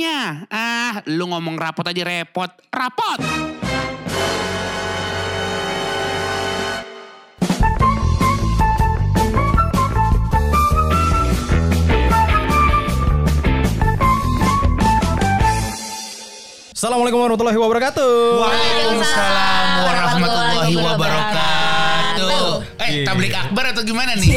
Melodinya. Ah, lu ngomong rapot aja repot. Rapot! Assalamualaikum warahmatullahi wabarakatuh. Waalaikumsalam warahmatullahi wabarakatuh. Eh, tablik akbar atau gimana nih?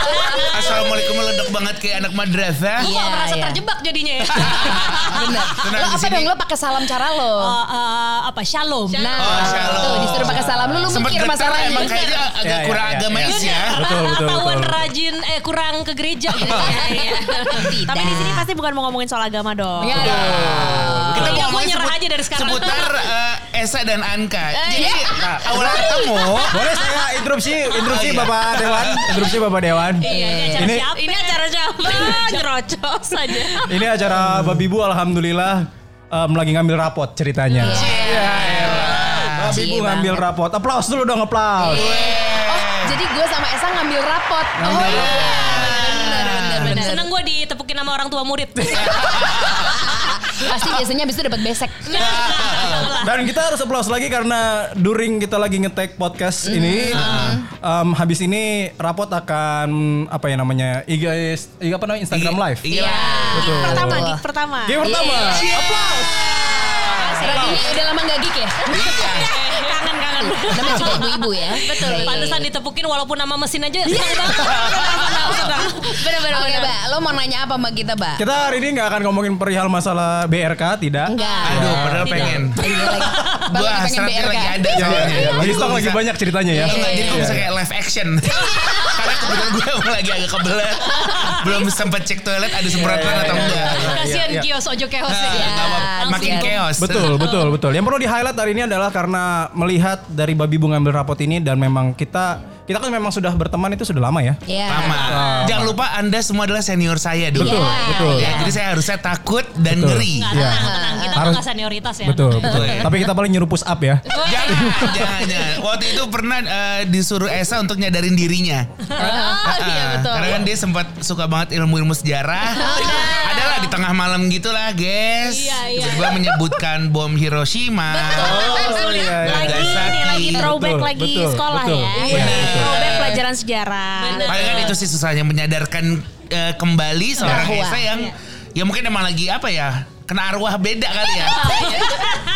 Assalamualaikum meledak banget kayak anak madrasah. Lu kok merasa terjebak jadinya ya? Bener. Tenang, lo apa dong? Lo pakai salam cara lo. Eh, apa shalom? Nah, Oh, shalom. tuh disuruh pakai salam lu, lu Sempet mikir masalahnya. emang kayaknya agak Ya, ya, kurang ya, agamais ya. ya. Betul, betul, Ketahuan betul. rajin eh kurang ke gereja gitu. Iya. Tapi di sini pasti bukan mau ngomongin soal agama dong. Iya. Kita Iya, ngomongin gua nyerah sebut- aja dari sekarang. Seputar Esa dan Anka. Jadi iya. awal ketemu. Boleh saya interupsi, interupsi Oh, iya. Bapak Dewan, interupsi Bapak Dewan. Iya, ini acara Ini- siapa? Ini acara siapa? Nyerocos aja. Ini acara Babi Bu alhamdulillah em, lagi ngambil rapot ceritanya. Iya. Babi Bu Cie ngambil banget. rapot. Aplaus dulu dong, aplaus. Oh, jadi gue sama Esa ngambil rapot. Oh iya. Bener, bener. Seneng gue ditepukin sama orang tua murid. Pasti biasanya abis itu dapat besek. Dan kita harus aplaus lagi karena during kita lagi nge-tag podcast ini em, habis ini rapot akan apa ya namanya? IG IG apa namanya? Instagram live. Iya. Betul. pertama, gig pertama. Game pertama. Aplaus. Ini udah lama gak gig ya? Kangen. Namanya juga ibu-ibu ya. Betul. Iya, iya, Pantesan iya. ditepukin walaupun nama mesin aja. senang. Bener-bener. Oke, Mbak. Lo mau nanya apa sama kita, Mbak? Kita hari ini nggak akan ngomongin perihal masalah BRK, tidak. Enggak. Aduh, padahal pengen. Iya, Bang, pengen BRK. lagi ada Iya, iya, iya. Jadi stok lagi banyak ceritanya ya. Jadi gue Iya. bisa kayak live action. Karena kebetulan gue lagi agak kebelet. Belum sempat cek toilet ada semprotan atau enggak. Kasihan iya. kios ojo chaos Nah, ya. nggak apa-apa. Makin chaos. Betul, betul, betul. Yang perlu di highlight hari ini adalah karena melihat dari Babi Bu ngambil rapot ini dan memang kita kita kan memang sudah berteman itu sudah lama ya. Iya. Lama. Jangan lupa Anda semua adalah senior saya dulu. Betul, Iya, betul. Ya, jadi saya harusnya takut dan Betul. ngeri. Nggak, Iya. tenang, tenang. Kita Harus- senioritas ya. Betul, betul. Betul. Tapi kita paling nyuruh push up ya. Jangan, jangan, jangan. Waktu itu pernah eh, disuruh Esa untuk nyadarin dirinya. Oh, iya Ah, betul. Karena kan dia sempat suka banget ilmu-ilmu sejarah. Adalah di tengah malam gitulah, guys. Iya, iya. Tiba-tiba menyebutkan bom Hiroshima. Oh, iya, iya. Lagi ini lagi throwback Betul, lagi betul, sekolah betul. ya. Iya, betul. Throwback pelajaran sejarah. Paling kan itu sih susahnya menyadarkan eh, kembali seorang Bahwa. Esa yang ya mungkin emang lagi apa ya kena arwah beda kali ya.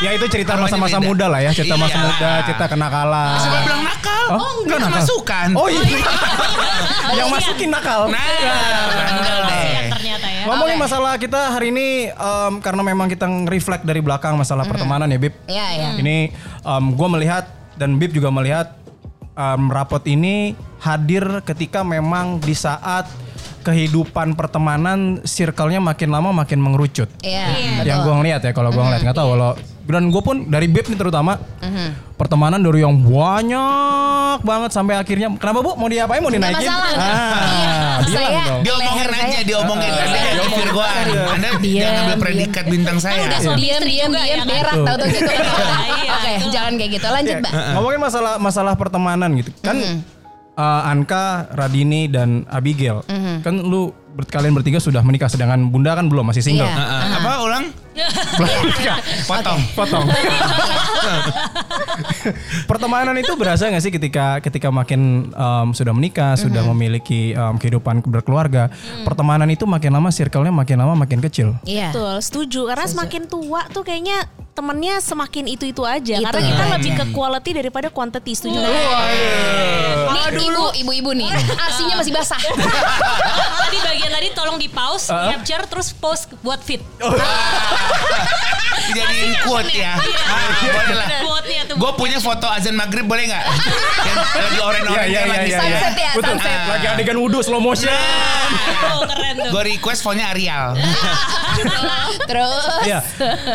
Ya itu cerita masa-masa muda lah ya, cerita masa Iya. muda, cerita kenakalan. Siapa bilang nakal? Oh, Oh, enggak enggak nakal. masukan. Oh iya. Yang masukin nakal. Nah, bandel deh. Kasihan ternyata ya. Ngomongin masalah kita hari ini em, karena memang kita reflect dari belakang masalah pertemanan ya Bib. Iya, iya. Ini gue melihat dan Bib juga melihat em, rapot ini hadir ketika memang di saat kehidupan pertemanan circle-nya makin lama makin mengerucut. Iya, Yang betul. gue ngeliat ya kalau gue ngeliat nggak tahu kalau dan gue pun dari Bib nih terutama pertemanan dari yang banyak banget sampai akhirnya kenapa bu mau diapain mau Nggak dinaikin? masalah. Ah, Iya, bilang saya- dong. Diomongin Leher aja, saya. diomongin. Anda jangan kefir gua. Anda Diam, jangan ambil predikat bintang saya. udah suami Diam, istri diam, juga diam, ya kan? berak Betul. tau tuh gitu. Iya, Oke, jangan kayak gitu. Lanjut, Mbak. Ngomongin masalah masalah pertemanan gitu. Kan eh, Anka, Radini dan Abigail. Kan lu ber- kalian bertiga sudah menikah sedangkan Bunda kan belum masih single. Iya. Heeh. Apa ulang? Menikah. Potong. Potong. Pertemanan itu berasa gak sih ketika ketika makin em, sudah menikah, sudah memiliki em, kehidupan berkeluarga, pertemanan itu makin lama circle-nya makin lama makin kecil. Iya. Betul, setuju. Karena semakin tua tuh kayaknya temennya semakin itu-itu aja Itu karena kita aja. lebih ke quality daripada quantity setuju nggak? Nih dulu ibu-ibu nih, asinya masih basah. tadi bagian tadi tolong di pause, capture terus post buat fit. Dijadiin quote ya. Ah, boleh lah. Gue punya foto azan maghrib boleh nggak? Yang lagi oren-oren Iya, iya, lagi iya, iya. Sunset ya, Betul. sunset. Lagi adegan wudhu slow motion. Oh, keren tuh. Gue request fontnya Arial. Terus Iya.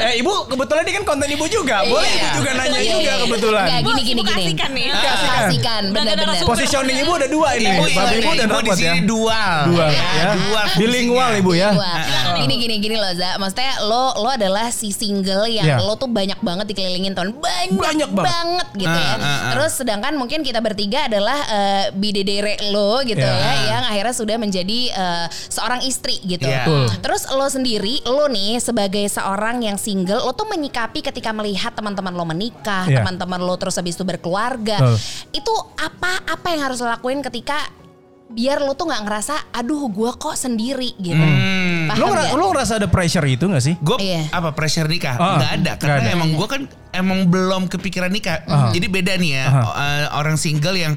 Eh ibu kebetulan ini kan konten ibu juga. Boleh Iya. ibu juga nanya Iya, juga iya. kebetulan. Enggak, gini gini Ibu gini. kasihkan nih. Kasihkan, ada benar-benar. narasumber. Positioning ibu ada dua ini. Ibu, Babi ibu dan ibu di ya. sini dual. Dual Ya, ya. dual. Bilingual ibu ya. Wah, gini gini gini loh Za. Maksudnya lo lo adalah si single yang Iya. lo tuh banyak banget dikelilingin tahun banyak, Banyak banget. gitu ya. Ah, ah, ah. Terus sedangkan mungkin kita bertiga adalah eh, bidedere lo gitu Iya. ya yang akhirnya sudah menjadi eh, seorang istri gitu. Iya. Terus lo sendiri lo nih sebagai seorang yang single lo tuh menyikapi ketika melihat teman-teman lo menikah, Iya. teman-teman lo terus habis itu berkeluarga. Betul. Itu apa apa yang harus lo lakuin ketika biar lo tuh nggak ngerasa aduh gua kok sendiri gitu. Hmm. Paham Lo, ngera- nggak? lo ngerasa ada pressure itu gak sih? Gue Iya. apa pressure nikah? Ah, nggak ada karena nggak ada. emang gue kan emang belum kepikiran nikah. Ah. Jadi beda nih ya Aha. uh, orang single yang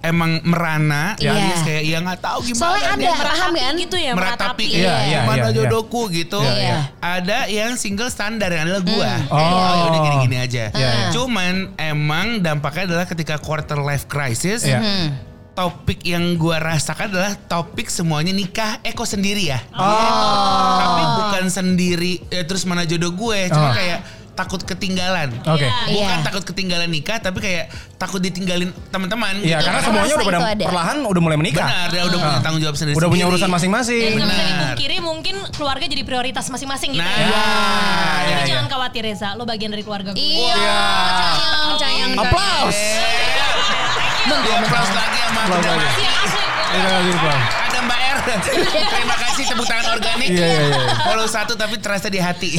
emang merana, Iya. alias kayak yang nggak tahu gimana. Soalnya ada, paham kan? gitu ya, meratapi meratapi. Iya, iya, mana iya, iya. jodohku gitu. Iya, iya. Ada yang single standar yang adalah gua. Oh. Oh, udah gini-gini aja. Iya, iya. Cuman emang dampaknya adalah ketika quarter life crisis, Iya. Topik yang gua rasakan adalah topik semuanya nikah. Eh kok sendiri ya? Oh. Tapi bukan sendiri eh, terus mana jodoh gue, cuma Oh. kayak takut ketinggalan. Oke. Bukan Iya. takut ketinggalan nikah, tapi kayak takut ditinggalin teman-teman. Iya, gitu. karena semuanya udah pada perlahan udah mulai menikah. benar, dia udah punya Ah. tanggung jawab sendiri. Udah punya urusan masing-masing. Nggak bisa dipungkiri mungkin keluarga jadi prioritas masing-masing gitu Nah, ya. iya, Tapi iya. jangan khawatir Reza, lo bagian dari keluarga gue. Iya, cayang, cayang. Bang, Di applause lagi sama lagi. Mati. Iya, asli. Terima kasih, Bang. Ada Mbak R. Terima kasih tepuk tangan organik. Iya, iya, iya. Follow satu tapi terasa di hati.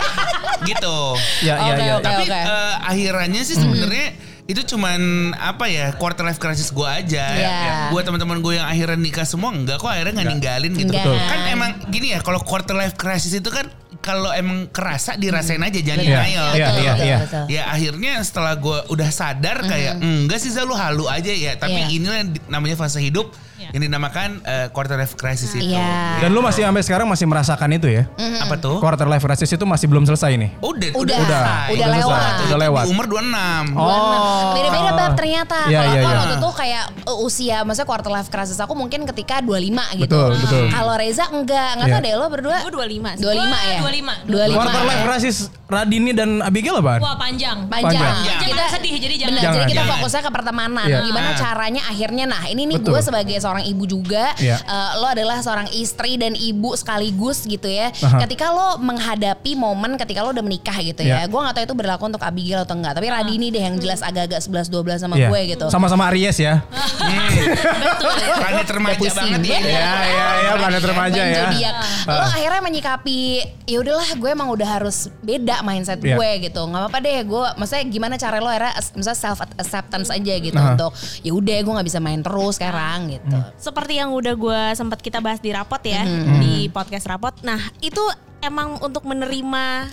gitu. Ya, ya, Oke, ya. oke. Tapi eh, akhirannya sih sebenarnya itu cuman apa ya quarter life crisis gue aja. Iya. Buat teman-teman gue yang akhirnya nikah semua enggak kok akhirnya nggak ninggalin gitu. Enggak. Betul. Kan emang gini ya kalau quarter life crisis itu kan kalau emang kerasa dirasain aja jangan Iya, denial. iya, Betul, iya, iya. Ya akhirnya setelah gue udah sadar kayak enggak sih selalu halu aja ya. Tapi Iya. inilah namanya fase hidup. Yang dinamakan eh, quarter life crisis itu. Iya. Dan lu masih sampai sekarang masih merasakan itu ya? Apa tuh? Quarter life crisis itu masih belum selesai nih. Udah, Udah, selesai. udah selesai, lewat. Udah lewat. Di umur 26. Oh. Beda-beda bab ternyata. Iya, Kalau iya, aku iya. waktu itu kayak uh, usia, maksudnya quarter life crisis aku mungkin ketika 25 gitu. Betul, betul. Kalau Reza enggak, enggak tahu Iya. deh lo berdua. Gue 25. 25 ya? 25. 25. Quarter life crisis Radini dan Abigail apaan? Wah panjang. Panjang. Panjang. Kita Jangan sedih, jadi jangan. Bener, Jangan. jadi kita Jangan. fokusnya ke pertemanan. Iya. Gimana Ah. caranya akhirnya nah ini nih gue sebagai seorang ibu juga, Iya. eh, lo adalah seorang istri dan ibu sekaligus gitu ya. Aha. Ketika lo menghadapi momen ketika lo udah menikah gitu ya. Iya. Gue gak tahu itu berlaku untuk Abigail atau enggak. Tapi Radini deh yang jelas agak-agak 11-12 sama Iya. gue gitu. Sama-sama Aries ya. Planet remaja pusing. banget ya. Iya, iya, iya, planet remaja Bang ya. zodiak. Lo akhirnya menyikapi ya udahlah gue emang udah harus beda mindset Iya. gue gitu. nggak apa-apa deh gue maksudnya gimana cara lo akhirnya as- misalnya self acceptance aja gitu Aha. untuk ya udah gue nggak bisa main terus sekarang gitu. Hmm. Seperti yang udah gue sempat kita bahas di rapot ya, Mhm. di podcast rapot. Nah itu emang untuk menerima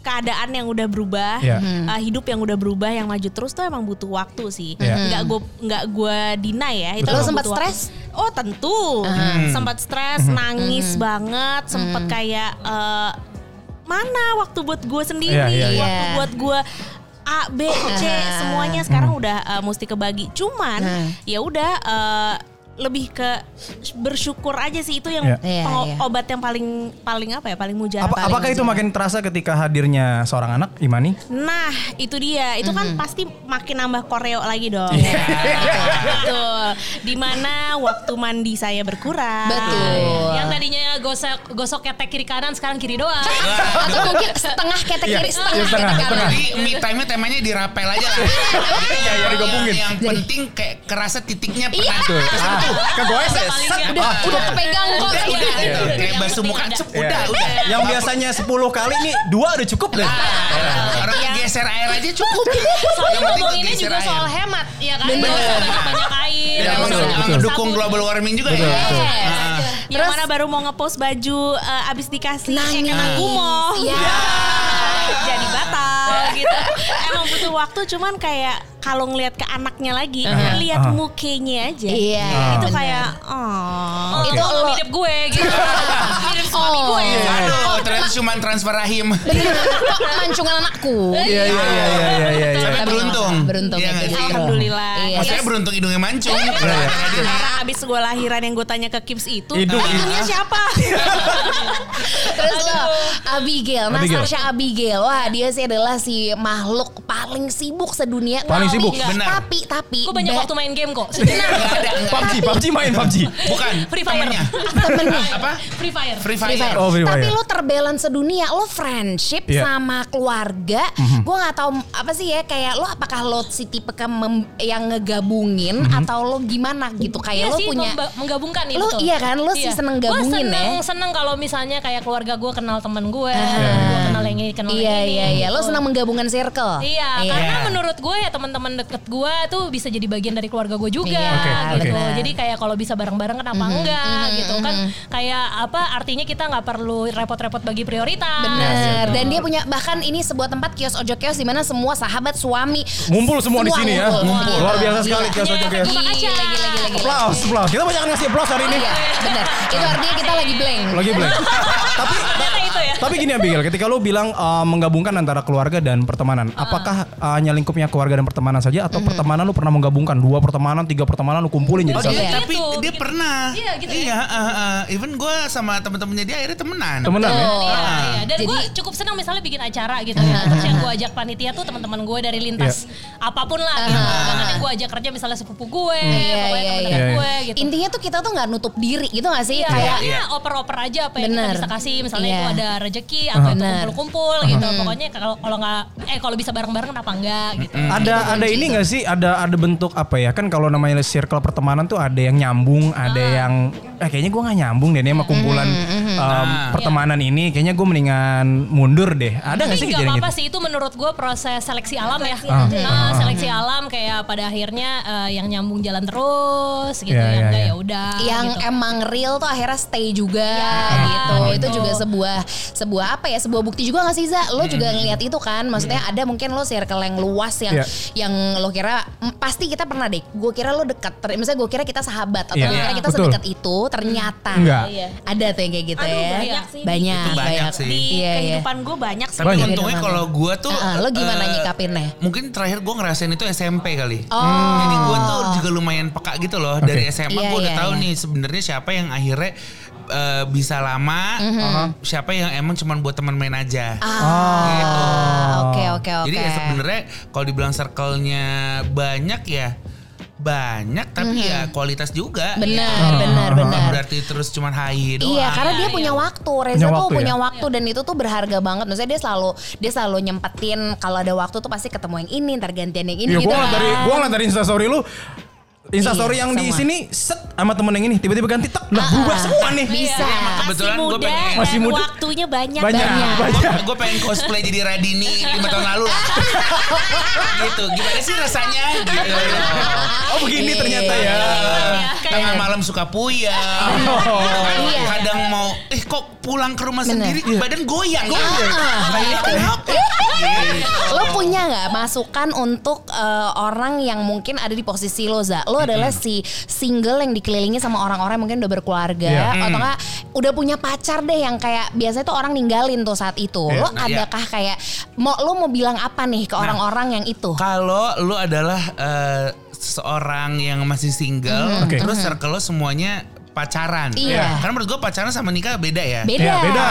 keadaan yang udah berubah, Iya. uh, hidup yang udah berubah, yang maju terus tuh emang butuh waktu sih. Iya. Nggak gue nggak gue deny ya. Itu Lo sempat stres? Oh tentu, sempat stres, nangis banget, sempat kayak eh, mana waktu buat gue sendiri, Iya, iya, iya. waktu buat gue A, B, C, semuanya sekarang udah eh, mesti kebagi. Cuman Hmm. ya udah eh, lebih ke bersyukur aja sih itu yang Iya. Iya, pengo- iya. obat yang paling paling apa ya paling mujarab. Apa, apakah itu makin terasa ketika hadirnya seorang anak Imani? Nah itu dia, itu kan pasti makin nambah koreo lagi dong. Iya. Betul. Di mana waktu mandi saya berkurang. Betul. Yang tadinya gosok gosok ketek kiri kanan sekarang kiri doang. Atau mungkin setengah ketek Iya, kiri, setengah iya, setengah, ketek kanan. Jadi me time-nya temanya dirapel aja lah. Iya, iya, digabungin. Yang, yang penting kayak kerasa titiknya Iya. pernah Tuh. Ah, kegoes ya. Udah, udah kepegang kok. Udah, Iya. udah, Iya. Iya. Kayak basuh muka, Iya. udah, udah. Yang biasanya 10 kali nih dua udah cukup deh. Orang geser air aja cukup. Soalnya Yang ngomonginnya juga soal hemat, ya kan? Banyak-banyak air. Ya, Iya, emang mendukung global warming juga ya. betul. Ah. Yang mana baru mau ngepost baju eh, abis dikasih kena gumoh. Iya. jadi batal gitu. Emang butuh waktu cuman kayak kalau ngelihat ke anaknya lagi, lihat Ah. mukanya aja. Iya, Itu bener. kayak oh. Itu Itu lo- mirip gue gitu. mirip suami Oh. gue. Aduh, ternyata cuma transfer rahim. Mancungan anakku. Iya iya iya iya iya iya. Tapi Tapi beruntung. beruntung Iya ya, gitu. Alhamdulillah. Iya. Maksudnya beruntung hidungnya mancung. Karena abis gue lahiran yang gue tanya ke Kips itu, Hidung. hidungnya siapa? Terus lo Abigail, nah Abigail. Sarsha Abigail, wah dia sih adalah si makhluk paling sibuk sedunia. Paling Tapi- sibuk. Benar. Tapi tapi Gue banyak ba- waktu main game kok. Nggak PUBG, PUBG main PUBG. Bukan. Free Fire. temennya. temennya. Apa? Free Fire. Free Free Fire. Fire. Oh, Free Tapi Fire. lo terbalance sedunia, lo friendship Iya. sama keluarga. Gue nggak tahu apa sih ya kayak lo apakah lo si tipe ke mem- yang ngegabungin atau lo gimana gitu kayak Iya lo sih punya memba- menggabungkan itu Lo tuh. iya kan, lo sih seneng gabungin Gue seneng, ya. seneng kalau misalnya kayak keluarga gue kenal temen gue, Ah. gue kenal yang ini, kenal Iya yang ini. iya iya, lo gitu. senang menggabungkan circle. Iya, Iya. karena menurut gue ya teman-teman deket gue tuh bisa jadi bagian dari keluarga gue juga Iya, Oke, gitu. benar. Jadi kayak kalau bisa bareng-bareng kenapa enggak gitu kan? Kayak apa? Artinya kita nggak perlu repot-repot bagi prioritas. Bener. Dan dia punya bahkan ini sebuah tempat kios ojo kios di mana semua sahabat suami Ngumpul semua di sini ya. ngumpul. Luar biasa sekali Gila. kios ojo kios. Aplaus, aplaus. Kita banyak ngasih aplaus hari ini. Iya, bener. Itu artinya kita lagi blank. Lagi blank. tapi. Tapi gini Abigail, ketika lu bilang uh, menggabungkan antara keluarga dan pertemanan, apakah uh, hanya lingkupnya keluarga dan pertemanan saja atau pertemanan lu pernah menggabungkan dua pertemanan, tiga pertemanan lu kumpulin jadi Oh satu? dia, Iya. tapi Gitu, dia gitu. pernah. Iya, gitu ya. Iya, uh, uh, even gue sama temen-temennya dia akhirnya temenan. Temenan ya? Oh. Iya, iya. Dan Jadi- gue cukup senang misalnya bikin acara gitu ya. Terus yang gue ajak panitia tuh teman-teman gue dari lintas apa pun lah gitu. Bahkan yang gue ajak kerja misalnya sepupu gue, Iya, pokoknya iya, iya. dekat gue gitu. Intinya tuh kita tuh nggak nutup diri gitu gak sih? Iya, Kayak oper-oper aja apa yang Bener. kita bisa kasih. Misalnya itu ada rezeki atau itu Bener. kumpul-kumpul gitu. Pokoknya kalau kalau nggak eh kalau bisa bareng-bareng kenapa enggak gitu. Ada ada ini nggak sih? Ada ada bentuk apa ya? Kan kalau namanya circle pertemanan tuh ada yang nyambung, ada yang eh kayaknya gue nggak nyambung deh nih sama kumpulan um, pertemanan ini. Kayaknya gue mendingan mundur deh. Ada nggak sih kejadian apa-apa gitu? sih itu menurut gue proses seleksi alam ya. Ah. Nah, seleksi alam kayak pada akhirnya eh, yang nyambung jalan terus gitu, Iya, yang iya, enggak iya. ya udah. yang gitu. emang real tuh akhirnya stay juga Iya, gitu. Itu gitu. juga sebuah sebuah apa ya? Sebuah bukti juga gak sih Za? Lo juga ngeliat itu kan? Maksudnya ada mungkin lo circle yang luas yang Iya. yang lo kira pasti kita pernah deh. Gue kira lo dekat. Misalnya gue kira kita sahabat atau gue kira kita betul. sedekat itu. Ternyata Enggak. Iya. ada tuh yang kayak gitu Aduh, ya. banyak sih. Banyak, Itu banyak sih. Di Iya, iya. kehidupan gue banyak sih. Tapi Banyak. untungnya kalau gue tuh Ah, lo gimana eh, nyikapinnya? Mungkin terakhir gue ngerasain itu SMP kali. Oh. Jadi gue tuh juga lumayan peka gitu loh dari SMA Iya, gue udah iya, tahu iya. nih sebenarnya siapa yang akhirnya eh, bisa lama, Mhm. siapa yang emang cuman buat teman main aja. Ah, oke oke oke. Jadi ya sebenarnya kalau dibilang circle-nya banyak ya banyak tapi ya kualitas juga. Benar, Gitu. benar, Bukan benar. berarti terus cuman hai doang. Iya, karena dia Iya, punya iya. waktu. Reza Punya tuh waktu punya ya? waktu dan itu tuh berharga banget. Maksudnya dia selalu dia selalu nyempetin kalau ada waktu tuh pasti ketemu yang ini, ntar gantian yang ini Iya, gitu. gue ngeliat dari gue ngeliat dari instastory lu. Instastory Iya, yang di sama. sini set sama temen yang ini tiba-tiba ganti tak lah berubah semua nih. Bisa. Iya, Masih Kebetulan gue muda, pengen- Masih muda. waktunya banyak. Banyak, Banyak. banyak. gue pengen cosplay jadi Radini lima tahun lalu gitu. Gimana sih rasanya? Gitu. Oh begini Iya, ternyata ya. Tengah malam suka puyang. Oh. Iya. Kadang mau, eh kok pulang ke rumah Bener. sendiri badan goyang. Ah, Kayak kenapa? Gitu. Lo punya nggak masukan untuk eh, orang yang mungkin ada di posisi lo, Za? Lo adalah si single yang dikelilingi sama orang-orang yang mungkin udah berkeluarga Iya. atau nggak udah punya pacar deh yang kayak biasanya tuh orang ninggalin tuh saat itu. Iya. Lo Nah, iya. adakah kayak mau lo mau bilang apa nih ke orang-orang yang itu? Kalau lu adalah eh, seseorang yang masih single, Oke. terus circle lo semuanya pacaran. Iya. Karena menurut gue pacaran sama nikah beda ya. Beda. Iya, beda.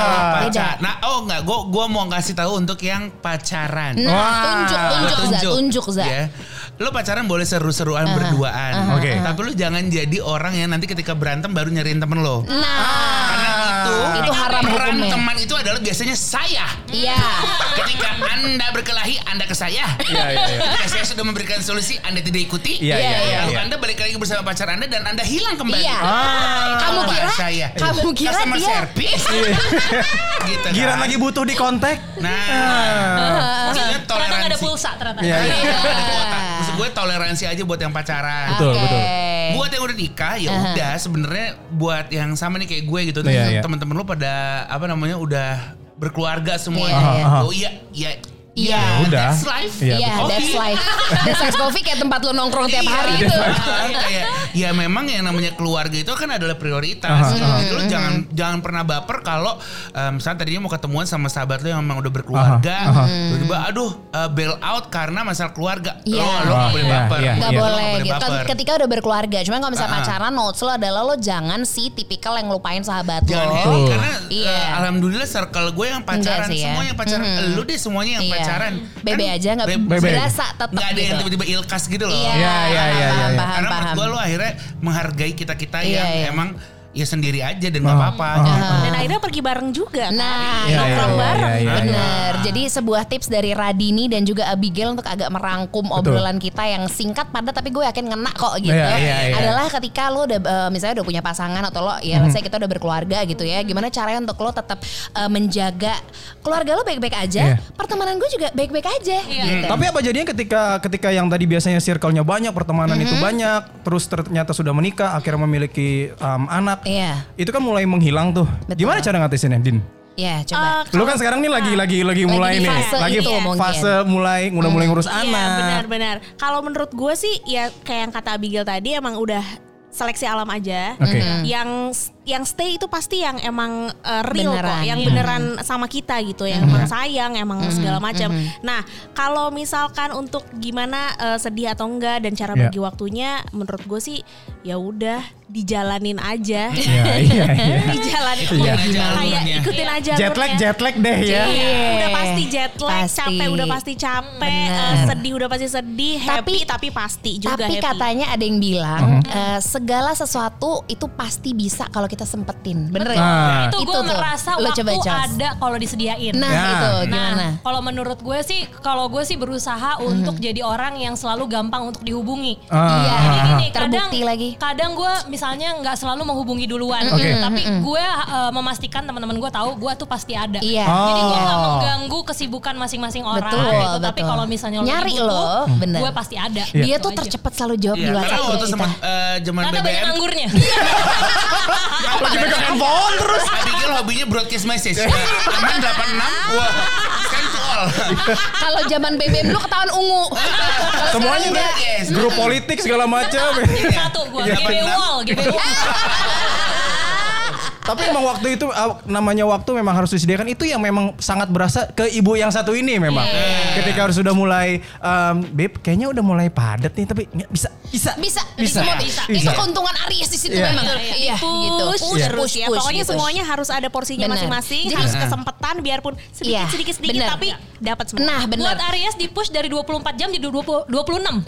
Pacar. Nah, oh enggak, gue gua mau kasih tahu untuk yang pacaran. Nah, Wah. tunjuk, tunjuk, Za, tunjuk, Za. Ya. Lo pacaran boleh seru-seruan berduaan. Oke. Tapi lo jangan jadi orang yang nanti ketika berantem baru nyariin temen lo. Nah, Karena itu, Itu haram peran hukumnya. teman itu adalah biasanya saya. iya. Ketika Anda berkelahi, Anda ke saya. Iya, iya, iya. Ketika saya sudah memberikan solusi, Anda tidak ikuti. Iya, iya, iya. Lalu iya. Anda balik lagi bersama pacar Anda dan Anda hilang kembali. Iya. Ah. Kamu kira? saya? Kamu kira Customer dia? service? gitu Giran kan. lagi butuh di kontak. Nah, Ah. maksudnya Ternyata nggak ada pulsa ternyata. Iya, iya. Iya, ada kuota. Maksud gue toleransi aja buat yang pacaran. Betul, Oke. betul. Buat yang udah nikah ya udah sebenarnya buat yang sama nih kayak gue gitu Iya, iya. teman-teman lu pada apa namanya udah berkeluarga semuanya. Iya, iya. Oh iya, iya. Iya. iya, Udah. That's life. Iya, Iya, that's life. That's life coffee kayak tempat lu nongkrong tiap hari Iya, itu. kan? kayak ya memang yang namanya keluarga itu kan adalah prioritas. Aha, gitu. aha. Jadi lu jangan jangan pernah baper kalau eh, misalnya tadinya mau ketemuan sama sahabat lu yang memang udah berkeluarga, Aha, aha. tiba-tiba aduh eh, bail out karena masalah keluarga. Iya. Lo lo nggak boleh Iya, baper. iya, Nggak iya. Lo boleh gitu. Baper. Ketika udah berkeluarga. Cuman kalau misalnya Ah. pacaran notes lo adalah lo jangan si tipikal yang lupain sahabat Jangan lo. happy karena Iya. eh, alhamdulillah circle gue yang pacaran Enggak sih ya. semua yang pacaran lu deh semuanya yang pacaran Bebe Kan aja nggak berasa tetap nggak ada yang gitu. tiba-tiba ilkas gitu loh Iya, Iya, iya, iya, paham, iya. paham, karena gue lo akhirnya menghargai kita kita Iya, yang iya. emang ya sendiri aja dan nggak Ah, apa-apa ah, gitu. Dan akhirnya pergi bareng juga kan. Nah, Iya, nongkrong iya, bareng. iya, iya. Bener. Jadi sebuah tips dari Radini dan juga Abigail untuk agak merangkum obrolan kita yang singkat padat tapi gue yakin ngena kok gitu. Iya, iya, iya. Adalah ketika lo udah eh, misalnya udah punya pasangan atau lo ya Hmm. let's say kita udah berkeluarga gitu ya. Gimana caranya untuk lo tetap eh, menjaga keluarga lo baik-baik aja, pertemanan gue juga baik-baik aja gitu. Tapi apa jadinya ketika ketika yang tadi biasanya circle-nya banyak, pertemanan itu Mm-hmm. banyak, terus ternyata sudah menikah, akhirnya memiliki um, anak. Iya. Itu kan mulai menghilang tuh. Betul. Gimana cara ngatasinnya, Din? Ya, coba. Eh, Lu kan sekarang nih lagi lagi lagi Lagi mulai di nih, fase lagi itu mungkin. fase mulai udah mulai ngurus Iya anak. benar-benar. Kalau menurut gue sih ya kayak yang kata Abigail tadi emang udah seleksi alam aja. Oke. Yang yang stay itu pasti yang emang uh, real Beneran, kok, yang iya. beneran sama kita gitu, yang emang sayang, emang segala macam. Nah, kalau misalkan untuk gimana uh, sedih atau enggak dan cara Iya. bagi waktunya, menurut gue sih ya udah dijalanin aja. Iya, iya, iya. dijalanin Iya, kayak gimana? ikutin aja Jet lag, jet lag deh ya. Iya, udah pasti jet lag, Pasti. capek udah pasti capek, Bener. eh, sedih udah pasti sedih, happy tapi pasti juga Tapi happy. katanya ada yang bilang eh, segala sesuatu itu pasti bisa kalau kita sempetin. Bener ya? Nah. itu gue merasa Lo waktu coba, ada kalau disediain. Nah, Ya. itu Nah, gimana? kalau menurut gue sih, kalau gue sih berusaha untuk jadi orang yang selalu gampang untuk dihubungi. Ah, Iya. ah, Jadi gini, kadang Terbukti lagi. kadang gue misalnya nggak selalu menghubungi duluan, Oke. tapi gue uh, memastikan teman-teman gue tahu gue tuh pasti ada. Iya. Jadi gue nggak Oh. mengganggu kesibukan masing-masing orang. Betul, gitu. Tapi betul. kalau misalnya lo Nyari lo, bener. gue pasti ada. Iya. Dia Gitu tuh aja. tercepat selalu jawab Iya, di karena WhatsApp kita. sama eh, zaman Karena banyak BBM anggurnya. Lagi pegang handphone terus. Abigail hobinya broadcast message. Teman 86, wah, send to all. Kalau zaman BBM dulu ketahuan ungu. Semuanya. Yes. grup politik segala macam. Satu gue, Iya, GB Tapi emang waktu itu uh, namanya waktu memang harus disediakan itu yang memang sangat berasa ke ibu yang satu ini memang. Ketika harus sudah mulai um, Beb kayaknya udah mulai padat nih tapi nggak bisa bisa Bisa, bisa semua bisa. Itu keuntungan Aries di situ Iya. memang. Iya. Iya, gitu. push Iya. terus ya. Pokoknya gitu. semuanya harus ada porsinya masing-masing, harus kesempatan biarpun sedikit Iya, sedikit sedikit bener. tapi dapat semua. Nah, benar. Buat Aries di push dari 24 jam jadi 20, 26.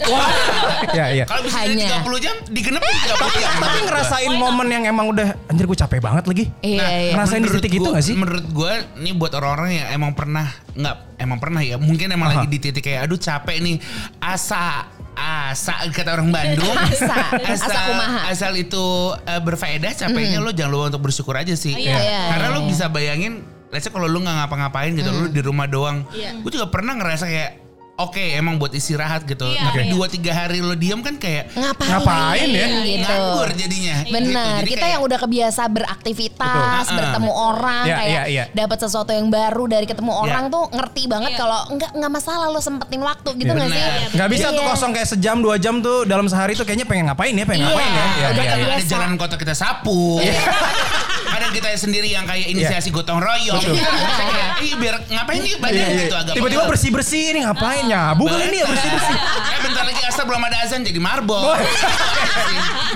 ya ya. Kalau bisa jadi Hanya. 30 jam, digenepin 30 jam. Tapi ngerasain momen yang emang udah anjir gue capek banget lagi. Iya, iya. ngerasain di titik itu gua- gak sih? Menurut gue, ini buat orang-orang yang emang pernah nggak emang pernah ya, mungkin emang Aha. lagi di titik kayak aduh capek nih, asa asa kata orang Bandung Asa. Asa kumaha. asal itu eh, berfaedah capeknya lo jangan lupa untuk bersyukur aja sih Iya. Iya, karena lo iya. bisa bayangin let's say kalau lu nggak ngapa-ngapain gitu lu di rumah doang Iya. gue juga pernah ngerasa kayak oke emang buat istirahat gitu Iya, tapi iya. dua tiga hari lo diem kan kayak Ngapain? Ngapain ya? Gitu. nganggur jadinya Benar, Gitu. Jadi kita kayak- yang udah kebiasa beraktivitas, Betul. bertemu orang, Iya, kayak iya, iya. dapat sesuatu yang baru dari ketemu Iya. orang tuh ngerti banget Iya. kalau nggak nggak masalah lo sempetin waktu gitu Iya. nggak sih? Nggak bisa tuh Iya. kosong kayak sejam dua jam tuh dalam sehari tuh kayaknya pengen ngapain ya pengen Iya, ngapain ya. Udah Kadang ya. ada jalan kota kita sapu. Kadang kita sendiri yang kayak inisiasi gotong royong. Kayak, Ih biar ngapain nih badan Iya, iya. gitu agak Tiba-tiba pegel. bersih bersih ini ngapain nyabu kali ini ya bersih bersih. Eh bentar lagi asal belum ada azan jadi marbot.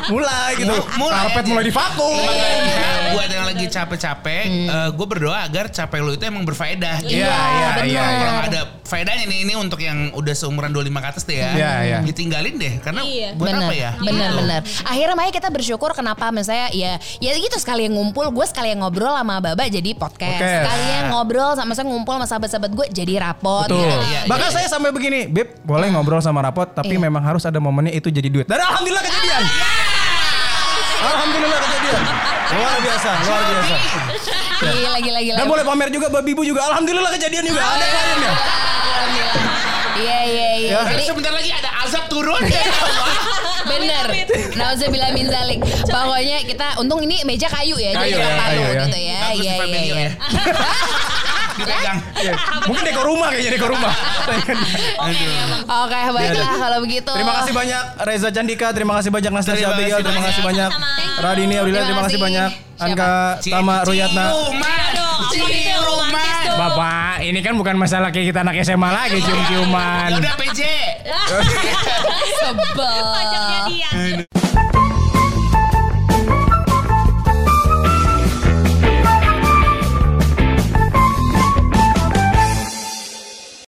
mulai gitu. Mulai Karpet mulai divakum. Makanya buat yang lagi capek-capek, gue berdoa agar capek lo itu emang berfaedah. Iya, iya, iya, Kalau iya. ada faedahnya nih ini untuk yang udah seumuran 25 ke atas deh ya. Iya, iya. Ditinggalin deh karena Iya. buat bener, apa ya? Gitu. bener. Akhirnya makanya kita bersyukur kenapa misalnya ya ya gitu sekali yang ngumpul, gue sekali yang ngobrol sama Baba jadi podcast. Podcast. Sekalian ngobrol sama saya ngumpul sama sahabat-sahabat gue jadi rapot. Betul. gitu. Iya, Bahkan iya. saya sampai begini, Beb, boleh ngobrol sama rapot, tapi Iya. memang harus ada momennya itu jadi duit. Dan alhamdulillah kejadian. Alhamdulillah kejadian. Luar biasa, luar biasa. Gila gila gila. Dan boleh pamer juga babi ibu juga. Alhamdulillah kejadian juga. Ada kliennya. Iya iya iya. Ya. Jadi Sebentar lagi ada azab turun. Bener. Nauzubillah min zalik. Pokoknya kita untung ini meja kayu ya, Kayu jadi ya, palu kayu ya. gitu ya. Iya iya Fabio iya. ya. dipegang. Iya. Mungkin dekor rumah kayaknya dekor rumah. Oke, baiklah kalau begitu. Terima kasih banyak Reza Candika, terima kasih banyak Terima Abigail, terima kasih banyak. Radini Aurila, Terima terima kasih banyak Anka, Tama, Ruyatna. Ciuman. Ciuman. Bapak, ini kan bukan masalah kayak kita anak SMA lagi cium-ciuman. Ya udah PJ. Sebel. Pajaknya dia.